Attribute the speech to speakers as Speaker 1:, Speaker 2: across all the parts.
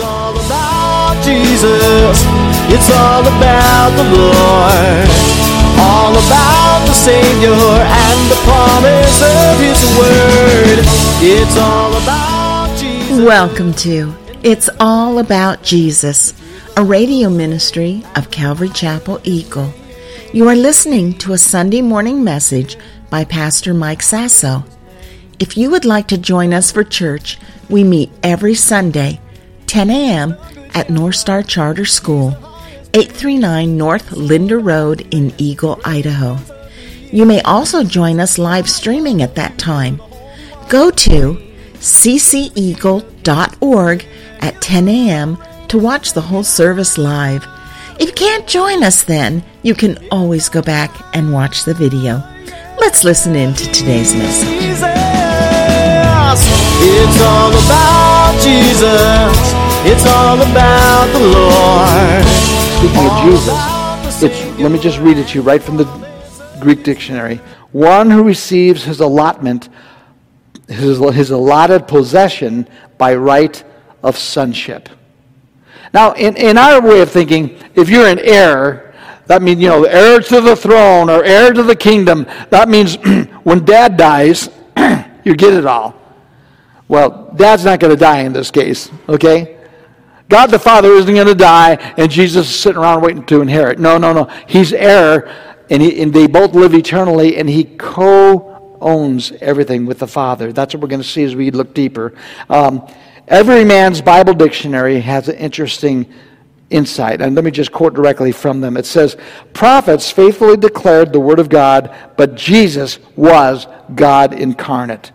Speaker 1: It's all about Jesus. It's all about the Lord. All about the Savior and the promise of His Word. It's all about Jesus.
Speaker 2: Welcome to It's All About Jesus, a radio ministry of Calvary Chapel Eagle. You are listening to a Sunday morning message by Pastor Mike Sasso. If you would like to join us for church, we meet every Sunday, 10 a.m. at North Star Charter School, 839 North Linder Road in Eagle, Idaho. You may also join us live streaming at that time. Go to cceagle.org at 10 a.m. to watch the whole service live. If you can't join us then, you can always go back and watch the video. Let's listen in to today's message.
Speaker 1: It's all about Jesus. It's all about the Lord.
Speaker 3: Speaking of Jesus, it's, let me just read it to you right from the Greek dictionary. One who receives his allotment, his, his allotted possession by right of sonship. Now, in, in our way of thinking, if you're an heir, that means, you know, heir to the throne or heir to the kingdom, that means when dad dies, you get it all. Well, dad's not going to die in this case, okay? God the Father isn't going to die, and Jesus is sitting around waiting to inherit. No, no, no. He's heir, and, he, and they both live eternally, and he co owns everything with the Father. That's what we're going to see as we look deeper. Um, every man's Bible dictionary has an interesting insight, and let me just quote directly from them. It says, Prophets faithfully declared the Word of God, but Jesus was God incarnate.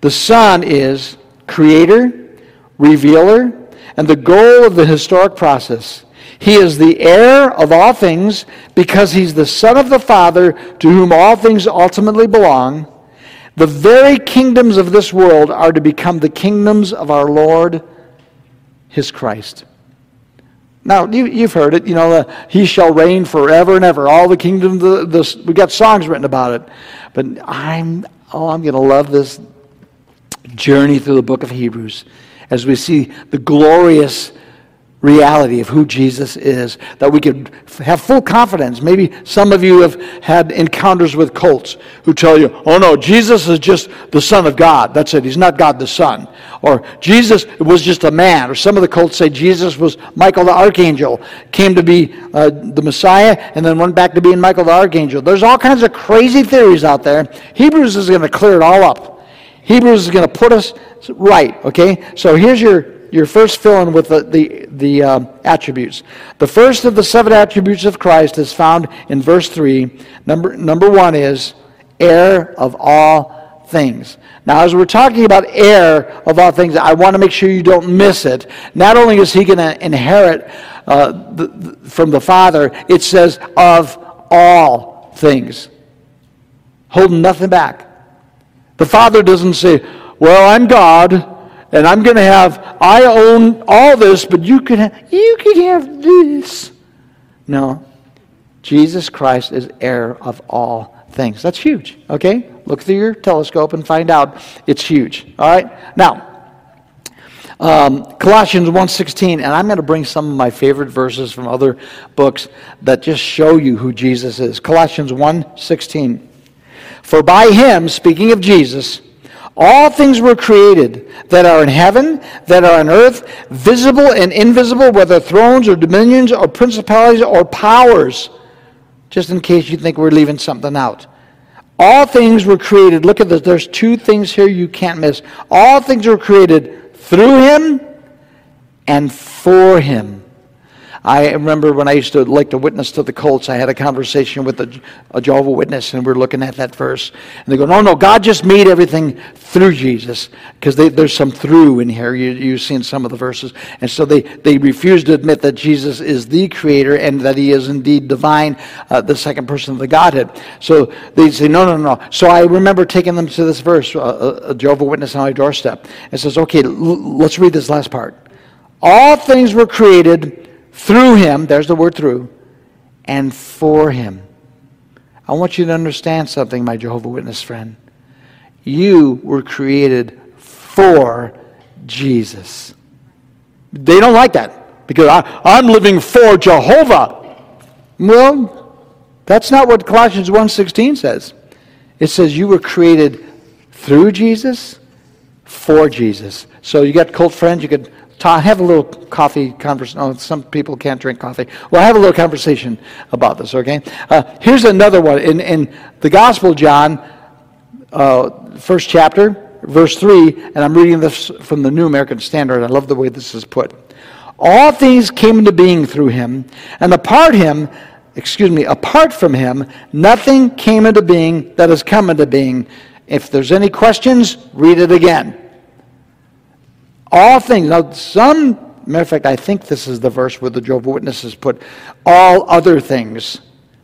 Speaker 3: The Son is creator, revealer, and the goal of the historic process. He is the heir of all things because he's the Son of the Father to whom all things ultimately belong. The very kingdoms of this world are to become the kingdoms of our Lord, his Christ. Now, you, you've heard it, you know, uh, he shall reign forever and ever. All the kingdoms, the, the, we got songs written about it. But I'm, oh, I'm going to love this journey through the book of Hebrews as we see the glorious reality of who Jesus is, that we could have full confidence. Maybe some of you have had encounters with cults who tell you, oh no, Jesus is just the Son of God. That's it. He's not God the Son. Or Jesus was just a man. Or some of the cults say Jesus was Michael the Archangel, came to be uh, the Messiah, and then went back to being Michael the Archangel. There's all kinds of crazy theories out there. Hebrews is going to clear it all up. Hebrews is going to put us right, okay? So here's your, your first fill in with the, the, the um, attributes. The first of the seven attributes of Christ is found in verse 3. Number, number one is heir of all things. Now, as we're talking about heir of all things, I want to make sure you don't miss it. Not only is he going to inherit uh, the, the, from the Father, it says of all things, holding nothing back. The Father doesn't say, Well, I'm God, and I'm going to have, I own all this, but you can have, you can have this. No. Jesus Christ is heir of all things. That's huge, okay? Look through your telescope and find out it's huge. All right? Now, um, Colossians 1.16, and I'm going to bring some of my favorite verses from other books that just show you who Jesus is. Colossians 1.16. For by him, speaking of Jesus, all things were created that are in heaven, that are on earth, visible and invisible, whether thrones or dominions or principalities or powers. Just in case you think we're leaving something out. All things were created. Look at this. There's two things here you can't miss. All things were created through him and for him. I remember when I used to like to witness to the cults, I had a conversation with a, a Jehovah Witness, and we are looking at that verse. And they go, No, no, God just made everything through Jesus. Because there's some through in here. You, you've seen some of the verses. And so they, they refuse to admit that Jesus is the creator and that he is indeed divine, uh, the second person of the Godhead. So they say, No, no, no. So I remember taking them to this verse, uh, a Jehovah Witness on my doorstep. And says, Okay, l- let's read this last part. All things were created through him, there's the word through, and for him. I want you to understand something, my Jehovah Witness friend. You were created for Jesus. They don't like that because I, I'm living for Jehovah. Well, that's not what Colossians 1.16 says. It says you were created through Jesus, for Jesus. So you got cult friends, you could talk, have a little coffee conversation. Oh, some people can't drink coffee. Well, have a little conversation about this, okay? Uh, here's another one. In, in the Gospel John, uh, first chapter, verse 3, and I'm reading this from the New American Standard. I love the way this is put. All things came into being through him, and apart him, excuse me, apart from him, nothing came into being that has come into being. If there's any questions, read it again. All things. Now, some, matter of fact, I think this is the verse where the Jehovah Witnesses put all other things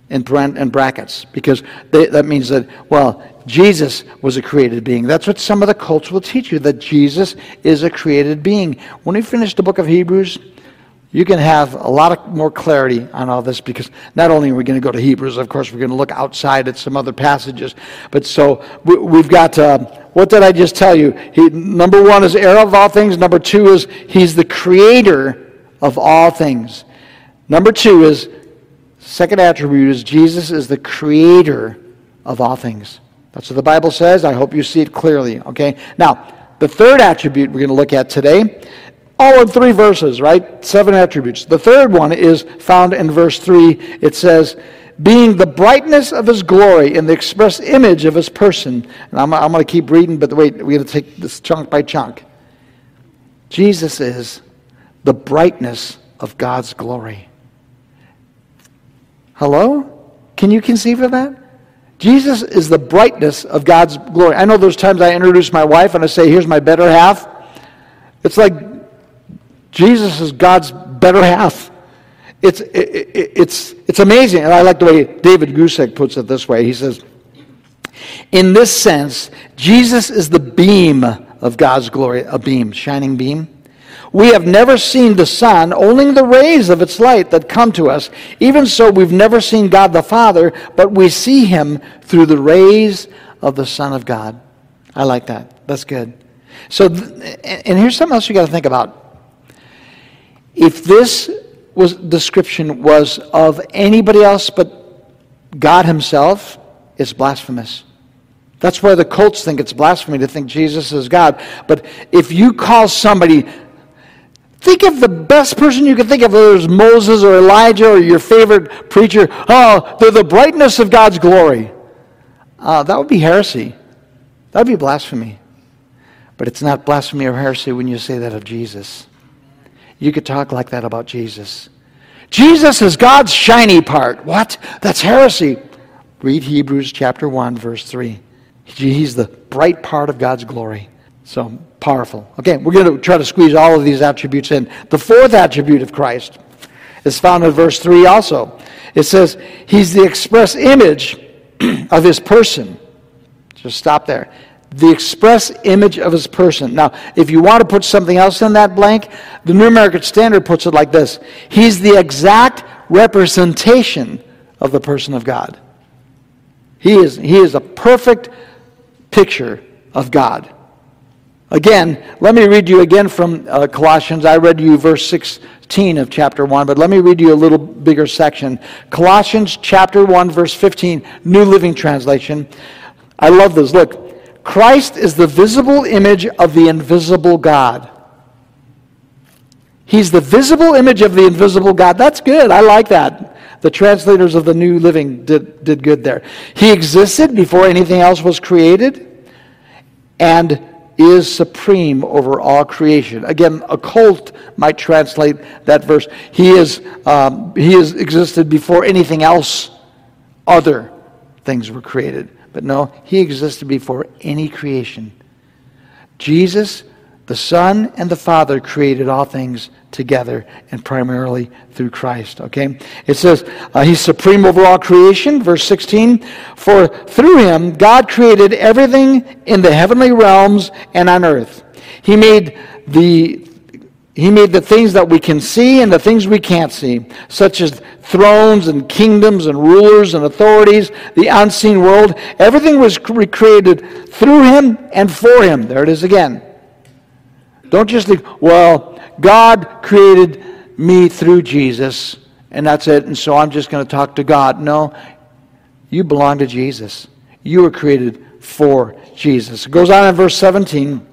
Speaker 3: in, brackets because they, that means that, well, Jesus was a created being. That's what some of the cults will teach you, that Jesus is a created being. When we finish the book of Hebrews, you can have a lot of more clarity on all this because not only are we going to go to Hebrews, of course, we're going to look outside at some other passages. But so we, have got, uh, what did I just tell you? He, number one is heir of all things. Number two is he's the creator of all things. Number two is, second attribute is Jesus is the creator of all things. That's what the Bible says. I hope you see it clearly. Okay? Now, the third attribute we're going to look at today all in three verses, right? Seven attributes. The third one is found in verse 3. It says, being the brightness of his glory and the express image of his person. And I'm, I'm going to keep reading, but wait, we're going to take this chunk by chunk. Jesus is the brightness of God's glory. Hello? Can you conceive of that? Jesus is the brightness of God's glory. I know there's times I introduce my wife and I say, Here's my better half. It's like Jesus is God's better half. It's, it, it, it's, it's amazing. And I like the way David Guzik puts it this way. He says, In this sense, Jesus is the beam of God's glory, a beam, shining beam. We have never seen the sun, only the rays of its light that come to us. Even so, we've never seen God the Father, but we see him through the rays of the Son of God. I like that. That's good. So, and here's something else you got to think about. If this was description was of anybody else but God Himself, is blasphemous. That's why the cults think it's blasphemy to think Jesus is God. But if you call somebody, think of the best person you can think of, whether it's Moses or Elijah or your favorite preacher. Oh, they're the brightness of God's glory. Uh, that would be heresy. That would be blasphemy. But it's not blasphemy or heresy when you say that of Jesus you could talk like that about Jesus. Jesus is God's shiny part. What? That's heresy. Read Hebrews chapter 1, verse 3. He's the bright part of God's glory. So powerful. Okay, we're going to try to squeeze all of these attributes in. The fourth attribute of Christ is found in verse 3 also. It says, He's the express image of His person. Just stop there the express image of his person. Now, if you want to put something else in that blank, the New American Standard puts it like this He's the exact representation of the person of God. He is, he is a perfect picture of God. Again, let me read you again from uh, Colossians. I read you verse 16 of chapter 1, but let me read you a little bigger section. Colossians chapter 1, verse 15, New Living Translation. I love this. Look, Christ is the visible image of the invisible God. He's the visible image of the invisible God. That's good. I like that. The translators of the New Living did, did good there. He existed before anything else was created and is supreme over all creation. Again, a cult might translate that verse. He is um, he has existed before anything else other things were created. But no, he existed before any creation. Jesus, the Son, and the Father created all things together and primarily through Christ. Okay? It says, uh, He's supreme over all creation. Verse 16, for through Him, God created everything in the heavenly realms and on earth. He made the he made the things that we can see and the things we can't see, such as thrones and kingdoms and rulers and authorities, the unseen world. Everything was created through him and for him. There it is again. Don't just think, well, God created me through Jesus, and that's it, and so I'm just going to talk to God. No, you belong to Jesus. You were created for Jesus. It goes on in verse 17.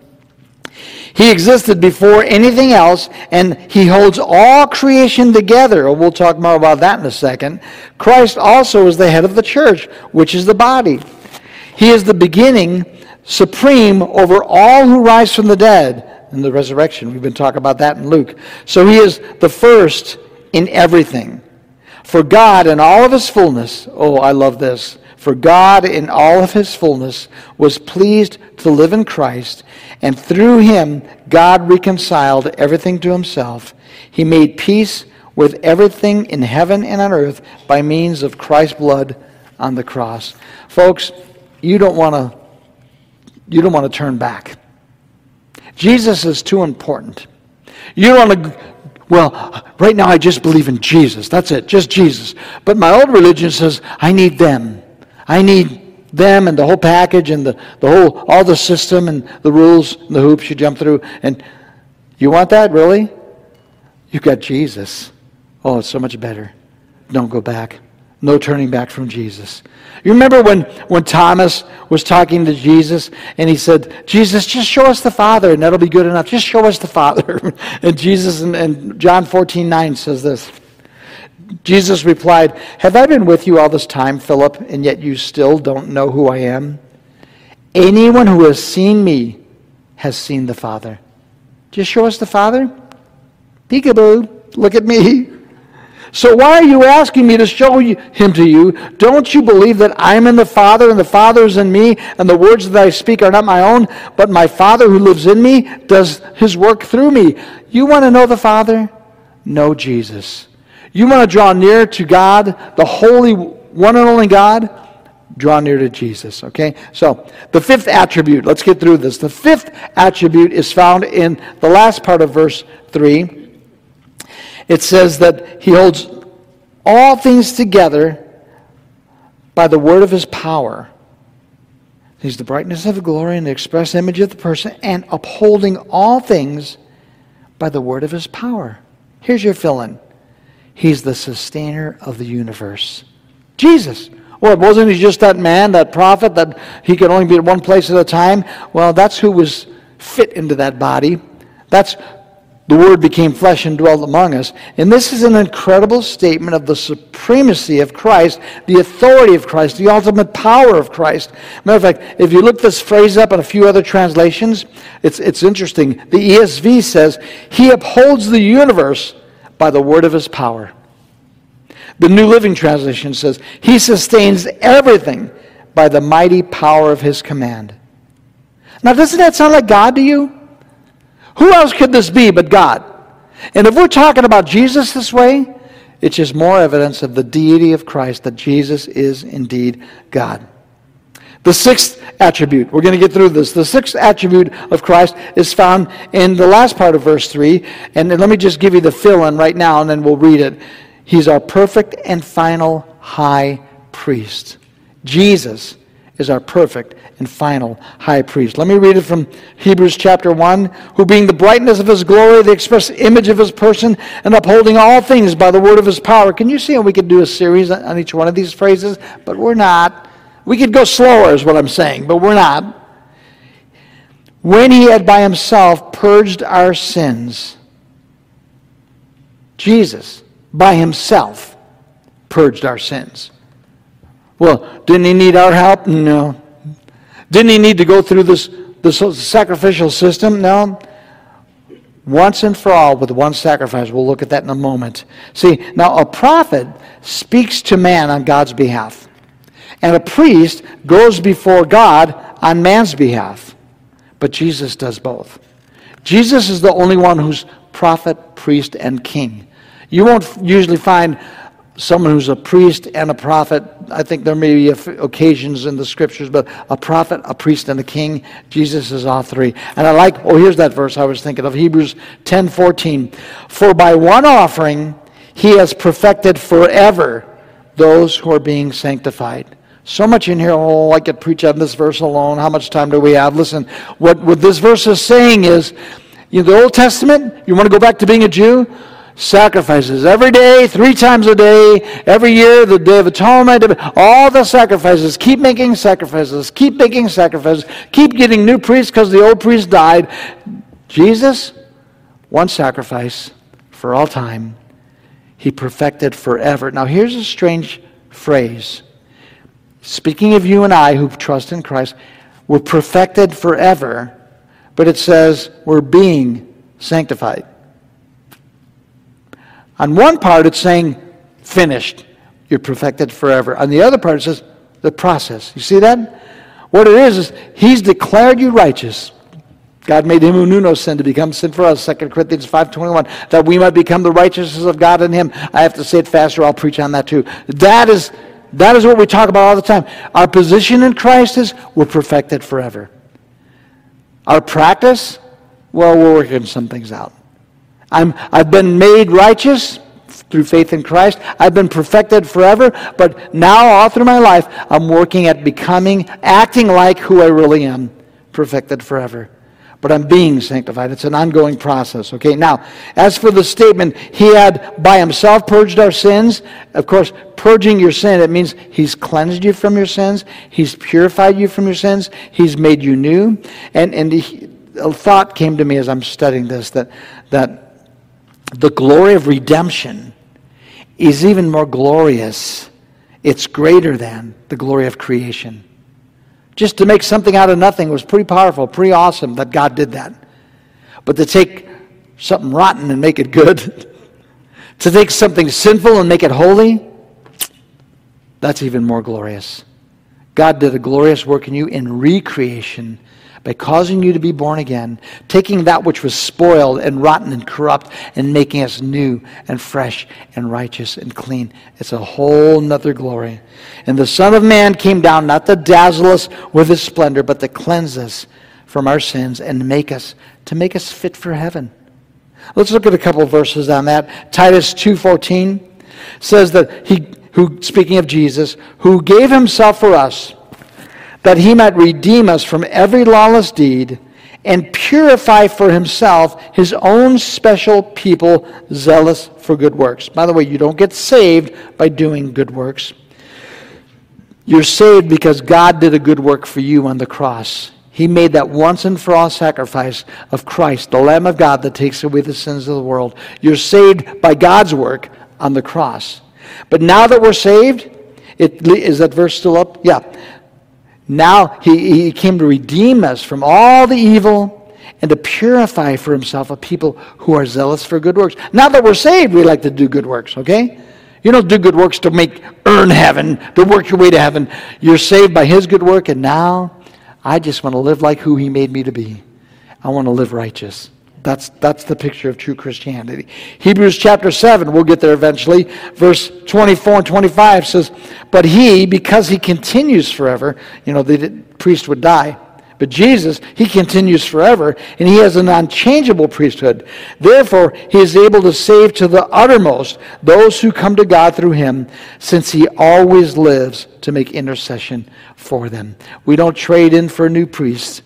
Speaker 3: He existed before anything else, and he holds all creation together. We'll talk more about that in a second. Christ also is the head of the church, which is the body. He is the beginning, supreme over all who rise from the dead in the resurrection. We've been talking about that in Luke. So he is the first in everything. For God, in all of his fullness, oh, I love this for God, in all of his fullness, was pleased to live in Christ, and through him, God reconciled everything to himself. He made peace with everything in heaven and on earth by means of Christ's blood on the cross. Folks, you don't want to you don't want to turn back. Jesus is too important. You don't want to well, right now I just believe in Jesus. That's it, just Jesus. But my old religion says I need them. I need them and the whole package and the, the whole, all the system and the rules and the hoops you jump through. And you want that, really? You've got Jesus. Oh, it's so much better. Don't go back. No turning back from Jesus. You remember when, when Thomas was talking to Jesus and he said, Jesus, just show us the Father and that'll be good enough. Just show us the Father. and Jesus in, in John 14 9 says this. Jesus replied, Have I been with you all this time, Philip, and yet you still don't know who I am? Anyone who has seen me has seen the Father. Just show us the Father? Peekaboo, look at me. So why are you asking me to show you, him to you? Don't you believe that I'm in the Father and the Father is in me, and the words that I speak are not my own, but my Father who lives in me does his work through me? You want to know the Father? Know Jesus. You want to draw near to God, the holy one and only God? Draw near to Jesus, okay? So, the fifth attribute, let's get through this. The fifth attribute is found in the last part of verse 3. It says that he holds all things together by the word of his power. He's the brightness of the glory and the express image of the person, and upholding all things by the word of his power. Here's your fill in He's the sustainer of the universe. Jesus. Well, wasn't he just that man, that prophet, that he could only be at one place at a time? Well, that's who was fit into that body. That's the Word became flesh and dwelt among us. And this is an incredible statement of the supremacy of Christ, the authority of Christ, the ultimate power of Christ. Matter of fact, if you look this phrase up in a few other translations, it's, it's interesting. The ESV says, He upholds the universe by the word of his power. The New Living Translation says, He sustains everything by the mighty power of His command. Now, doesn't that sound like God to you? Who else could this be but God? And if we're talking about Jesus this way, it's just more evidence of the deity of Christ that Jesus is indeed God. The sixth attribute, we're going to get through this. The sixth attribute of Christ is found in the last part of verse 3. And let me just give you the fill in right now, and then we'll read it. He's our perfect and final high priest. Jesus is our perfect and final high priest. Let me read it from Hebrews chapter 1. Who being the brightness of his glory, the express image of his person, and upholding all things by the word of his power. Can you see how we could do a series on each one of these phrases? But we're not. We could go slower, is what I'm saying, but we're not. When he had by himself purged our sins, Jesus, by himself, purged our sins. Well, didn't he need our help? No. Didn't he need to go through this, this sacrificial system? No. Once and for all with one sacrifice. We'll look at that in a moment. See, now a prophet speaks to man on God's behalf and a priest goes before God on man's behalf. But Jesus does both. Jesus is the only one who's prophet, priest, and king. You won't usually find someone who's a priest and a prophet. I think there may be occasions in the scriptures, but a prophet, a priest, and a king. Jesus is all three. And I like, oh, here's that verse I was thinking of Hebrews 10 14. For by one offering he has perfected forever those who are being sanctified. So much in here, oh, I could preach on this verse alone. How much time do we have? Listen, what, what this verse is saying is know, the Old Testament, you want to go back to being a Jew? Sacrifices every day, three times a day, every year, the Day of Atonement, all the sacrifices. Keep making sacrifices. Keep making sacrifices. Keep getting new priests because the old priest died. Jesus, one sacrifice for all time. He perfected forever. Now, here's a strange phrase. Speaking of you and I who trust in Christ, we're perfected forever, but it says we're being sanctified. On one part, it's saying finished. You're perfected forever. On the other part, it says the process. You see that? What it is, is He's declared you righteous. God made him who knew no sin to become sin for us, 2 Corinthians 5.21, that we might become the righteousness of God in him. I have to say it faster, I'll preach on that too. That is, that is what we talk about all the time. Our position in Christ is we're perfected forever. Our practice, well, we're working some things out. I'm, I've been made righteous through faith in Christ. I've been perfected forever, but now all through my life, I'm working at becoming, acting like who I really am, perfected forever but I'm being sanctified. It's an ongoing process. Okay, now, as for the statement, He had by Himself purged our sins, of course, purging your sin, it means He's cleansed you from your sins, He's purified you from your sins, He's made you new. And, and he, a thought came to me as I'm studying this that, that the glory of redemption is even more glorious, it's greater than the glory of creation. Just to make something out of nothing was pretty powerful, pretty awesome that God did that. But to take something rotten and make it good, to take something sinful and make it holy, that's even more glorious. God did a glorious work in you in recreation by causing you to be born again, taking that which was spoiled and rotten and corrupt and making us new and fresh and righteous and clean. It's a whole nother glory. And the Son of Man came down not to dazzle us with his splendor, but to cleanse us from our sins and make us to make us fit for heaven. Let's look at a couple of verses on that. Titus 2:14 says that he who speaking of Jesus, who gave himself for us that he might redeem us from every lawless deed and purify for himself his own special people zealous for good works. By the way, you don't get saved by doing good works. You're saved because God did a good work for you on the cross. He made that once and for all sacrifice of Christ, the Lamb of God that takes away the sins of the world. You're saved by God's work on the cross. But now that we're saved, it, is that verse still up? Yeah. Now he, he came to redeem us from all the evil and to purify for himself a people who are zealous for good works. Now that we're saved, we like to do good works, okay? You don't do good works to make earn heaven, to work your way to heaven. You're saved by his good work, and now I just want to live like who he made me to be. I want to live righteous. That's, that's the picture of true Christianity. Hebrews chapter 7, we'll get there eventually. Verse 24 and 25 says, But he, because he continues forever, you know, the priest would die. But Jesus, he continues forever, and he has an unchangeable priesthood. Therefore, he is able to save to the uttermost those who come to God through him, since he always lives to make intercession for them. We don't trade in for a new priest.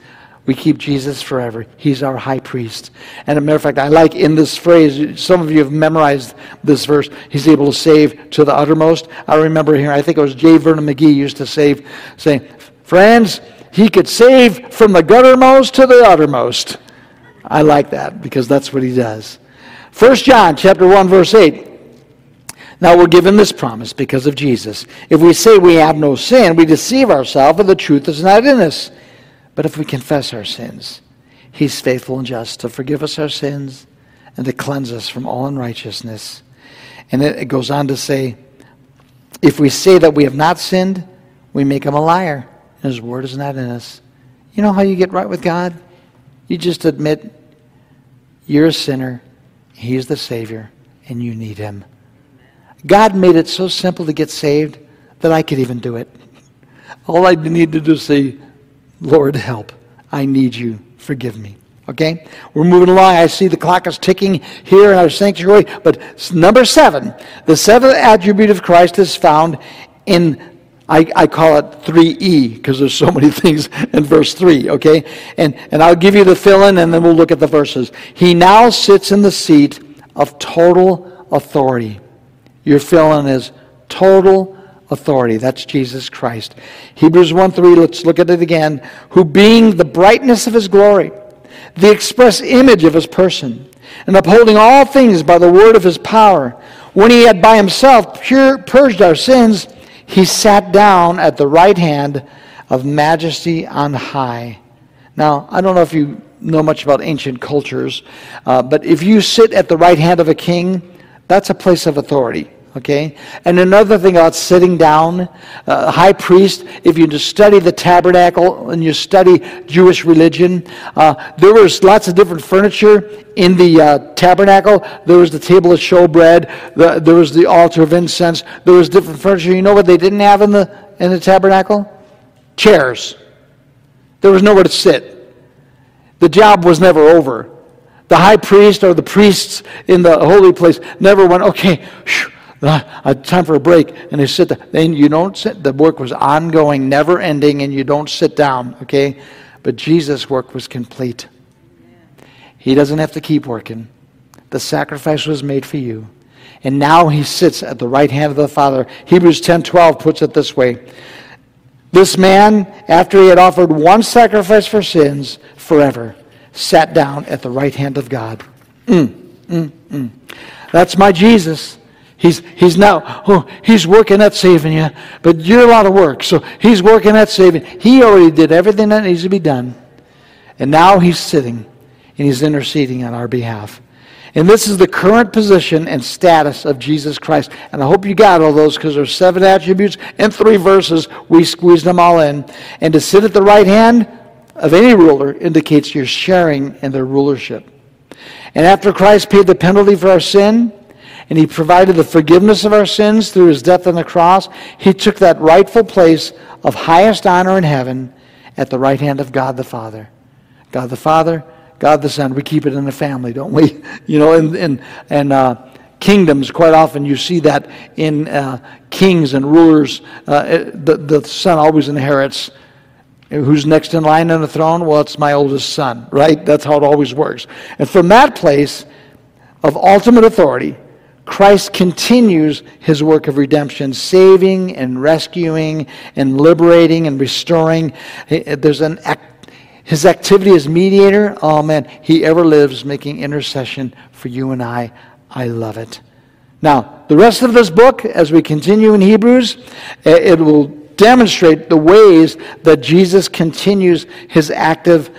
Speaker 3: We keep Jesus forever. He's our high priest. And a matter of fact, I like in this phrase, some of you have memorized this verse, he's able to save to the uttermost. I remember here, I think it was J. Vernon McGee used to save, say, friends, he could save from the guttermost to the uttermost. I like that because that's what he does. 1 John chapter 1, verse 8. Now we're given this promise because of Jesus. If we say we have no sin, we deceive ourselves and the truth is not in us. But if we confess our sins, He's faithful and just to forgive us our sins and to cleanse us from all unrighteousness. And it, goes on to say, if we say that we have not sinned, we make him a liar, and his word is not in us. You know how you get right with God? You just admit you're a sinner, he's the Savior, and you need him. God made it so simple to get saved that I could even do it. All I need to do is say, Lord, help. I need you. Forgive me. Okay? We're moving along. I see the clock is ticking here in our sanctuary. But number seven, the seventh attribute of Christ is found in I, I call it 3E because there's so many things in verse 3, okay? And, and I'll give you the fill in and then we'll look at the verses. He now sits in the seat of total authority. Your fill in is total authority. That's Jesus Christ. Hebrews 1 3, let's look at it again. Who being the brightness of his glory, the express image of his person, and upholding all things by the word of his power, when he had by himself pure, purged our sins, he sat down at the right hand of majesty on high. Now, I don't know if you know much about ancient cultures, uh, but if you sit at the right hand of a king, that's a place of authority. Okay? And another thing about sitting down, uh, high priest, if you just study the tabernacle and you study Jewish religion, uh, there was lots of different furniture in the uh, tabernacle. There was the table of showbread, the, there was the altar of incense, there was different furniture. You know what they didn't have in the, in the tabernacle? Chairs. There was nowhere to sit. The job was never over. The high priest or the priests in the holy place never went, okay, uh, time for a break, and they sit. Then you don't sit. The work was ongoing, never ending, and you don't sit down. Okay, but Jesus' work was complete. He doesn't have to keep working. The sacrifice was made for you. And now he sits at the right hand of the Father. Hebrews 10:12 puts it this way. This man, after he had offered one sacrifice for sins forever, sat down at the right hand of God. Mm, mm, mm. That's my Jesus. He's, he's now, oh, he's working at saving you, but you're a lot of work. So he's working at saving. He already did everything that needs to be done. And now he's sitting and he's interceding on our behalf. And this is the current position and status of Jesus Christ. And I hope you got all those because there's seven attributes and three verses. We squeezed them all in. And to sit at the right hand of any ruler indicates you're sharing in their rulership. And after Christ paid the penalty for our sin, and he provided the forgiveness of our sins through his death on the cross, he took that rightful place of highest honor in heaven at the right hand of God the Father. God the Father, God the Son. We keep it in the family, don't we? You know, and, and, and uh, kingdoms, quite often you see that in uh, kings and rulers. Uh, the, the son always inherits. Who's next in line on the throne? Well, it's my oldest son, right? That's how it always works. And from that place of ultimate authority, Christ continues his work of redemption, saving and rescuing and liberating and restoring. Uh, there's an his activity as mediator. Oh man, he ever lives making intercession for you and I. I love it. Now, the rest of this book, as we continue in Hebrews, uh, it will demonstrate the ways that Jesus continues his active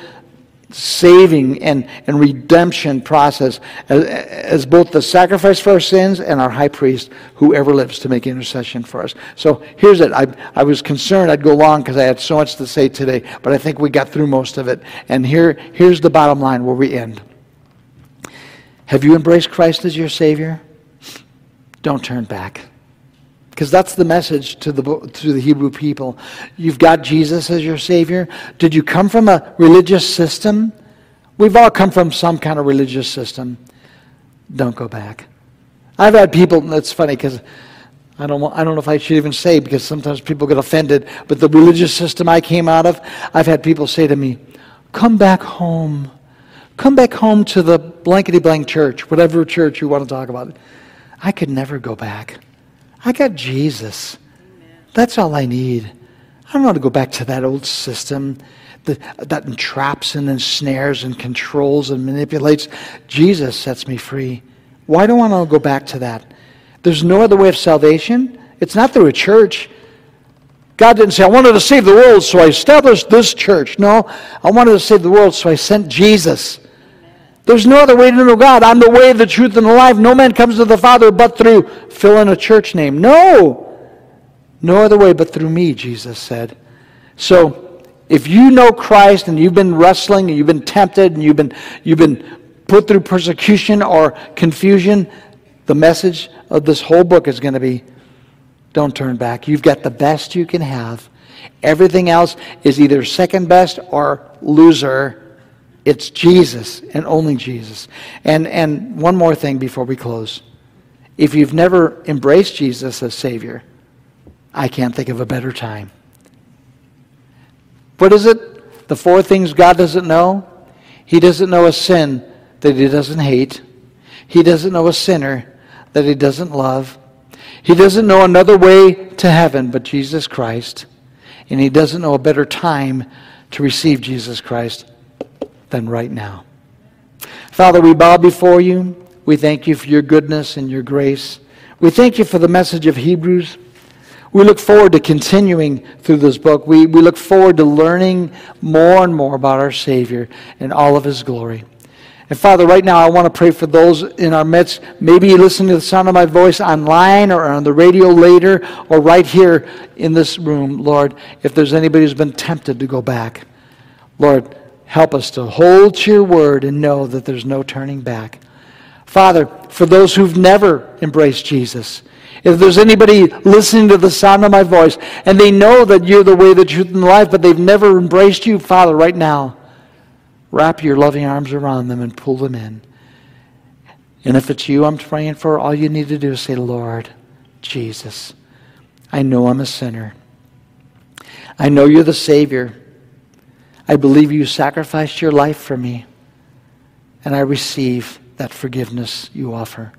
Speaker 3: saving and, and redemption process as, as, both the sacrifice for our sins and our high priest who ever lives to make intercession for us. So here's it. I, I was concerned I'd go long because I had so much to say today, but I think we got through most of it. And here, here's the bottom line where we end. Have you embraced Christ as your Savior? Don't turn back. Because that's the message to the, to the Hebrew people. You've got Jesus as your Savior. Did you come from a religious system? We've all come from some kind of religious system. Don't go back. I've had people, that's funny because I don't, I don't know if I should even say because sometimes people get offended, but the religious system I came out of, I've had people say to me, Come back home. Come back home to the blankety blank church, whatever church you want to talk about. I could never go back. I got Jesus. That's all I need. I don't want to go back to that old system that, that entraps and ensnares and controls and manipulates. Jesus sets me free. Why do I want to go back to that? There's no other way of salvation. It's not through a church. God didn't say, I wanted to save the world, so I established this church. No, I wanted to save the world, so I sent Jesus. There's no other way to know God. I'm the way, the truth, and the life. No man comes to the Father but through fill in a church name. No. No other way but through me, Jesus said. So if you know Christ and you've been wrestling and you've been tempted and you've been, you've been put through persecution or confusion, the message of this whole book is going to be don't turn back. You've got the best you can have. Everything else is either second best or loser it's Jesus and only Jesus. And, and one more thing before we close. If you've never embraced Jesus as Savior, I can't think of a better time. What is it? The four things God doesn't know? He doesn't know a sin that he doesn't hate. He doesn't know a sinner that he doesn't love. He doesn't know another way to heaven but Jesus Christ. And he doesn't know a better time to receive Jesus Christ than right now. Father, we bow before you. We thank you for your goodness and your grace. We thank you for the message of Hebrews. We look forward to continuing through this book. We, we look forward to learning more and more about our Savior and all of His glory. And Father, right now I want to pray for those in our midst. Maybe you listen to the sound of my voice online or on the radio later or right here in this room, Lord. If there's anybody who's been tempted to go back, Lord, help us to hold to your word and know that there's no turning back. Father, for those who've never embraced Jesus, if there's anybody listening to the sound of my voice and they know that you're the way, the truth, and the life, but they've never embraced you, Father, right now, wrap your loving arms around them and pull them in. And if it's you I'm praying for, all you need to do is say, Lord, Jesus, I know I'm a sinner. I know you're the Savior. I believe you sacrificed your life for me. And I receive that forgiveness you offer.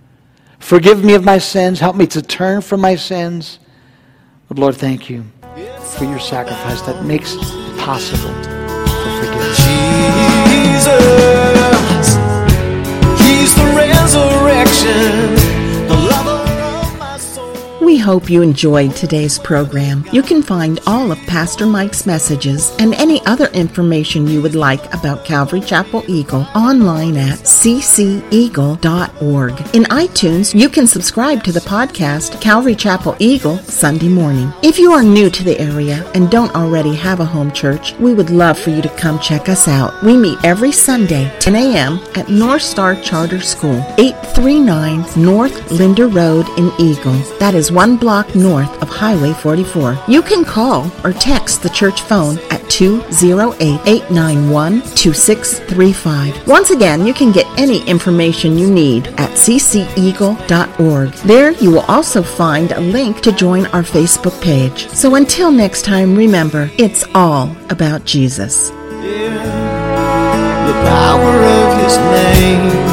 Speaker 3: Forgive me of my sins. Help me to turn from my sins. But Lord, thank you for your sacrifice that makes it possible for forgiveness.
Speaker 1: Jesus, He's the resurrection, the soul.
Speaker 2: We hope you enjoyed today's program. You can find all of Pastor Mike's messages and any other information you would like about Calvary Chapel Eagle online at cceagle.org. In iTunes, you can subscribe to the podcast Calvary Chapel Eagle Sunday morning. If you are new to the area and don't already have a home church, we would love for you to come check us out. We meet every Sunday, 10 a.m. at North Star Charter School, 839 North Linder Road in Eagle. That is one block north of Highway 44. You can call or text the church phone at 208-891-2635. Once again, you can get any information you need at cceagle.org. There you will also find a link to join our Facebook page. So until next time, remember, it's all about Jesus.
Speaker 1: Yeah, the power of His name.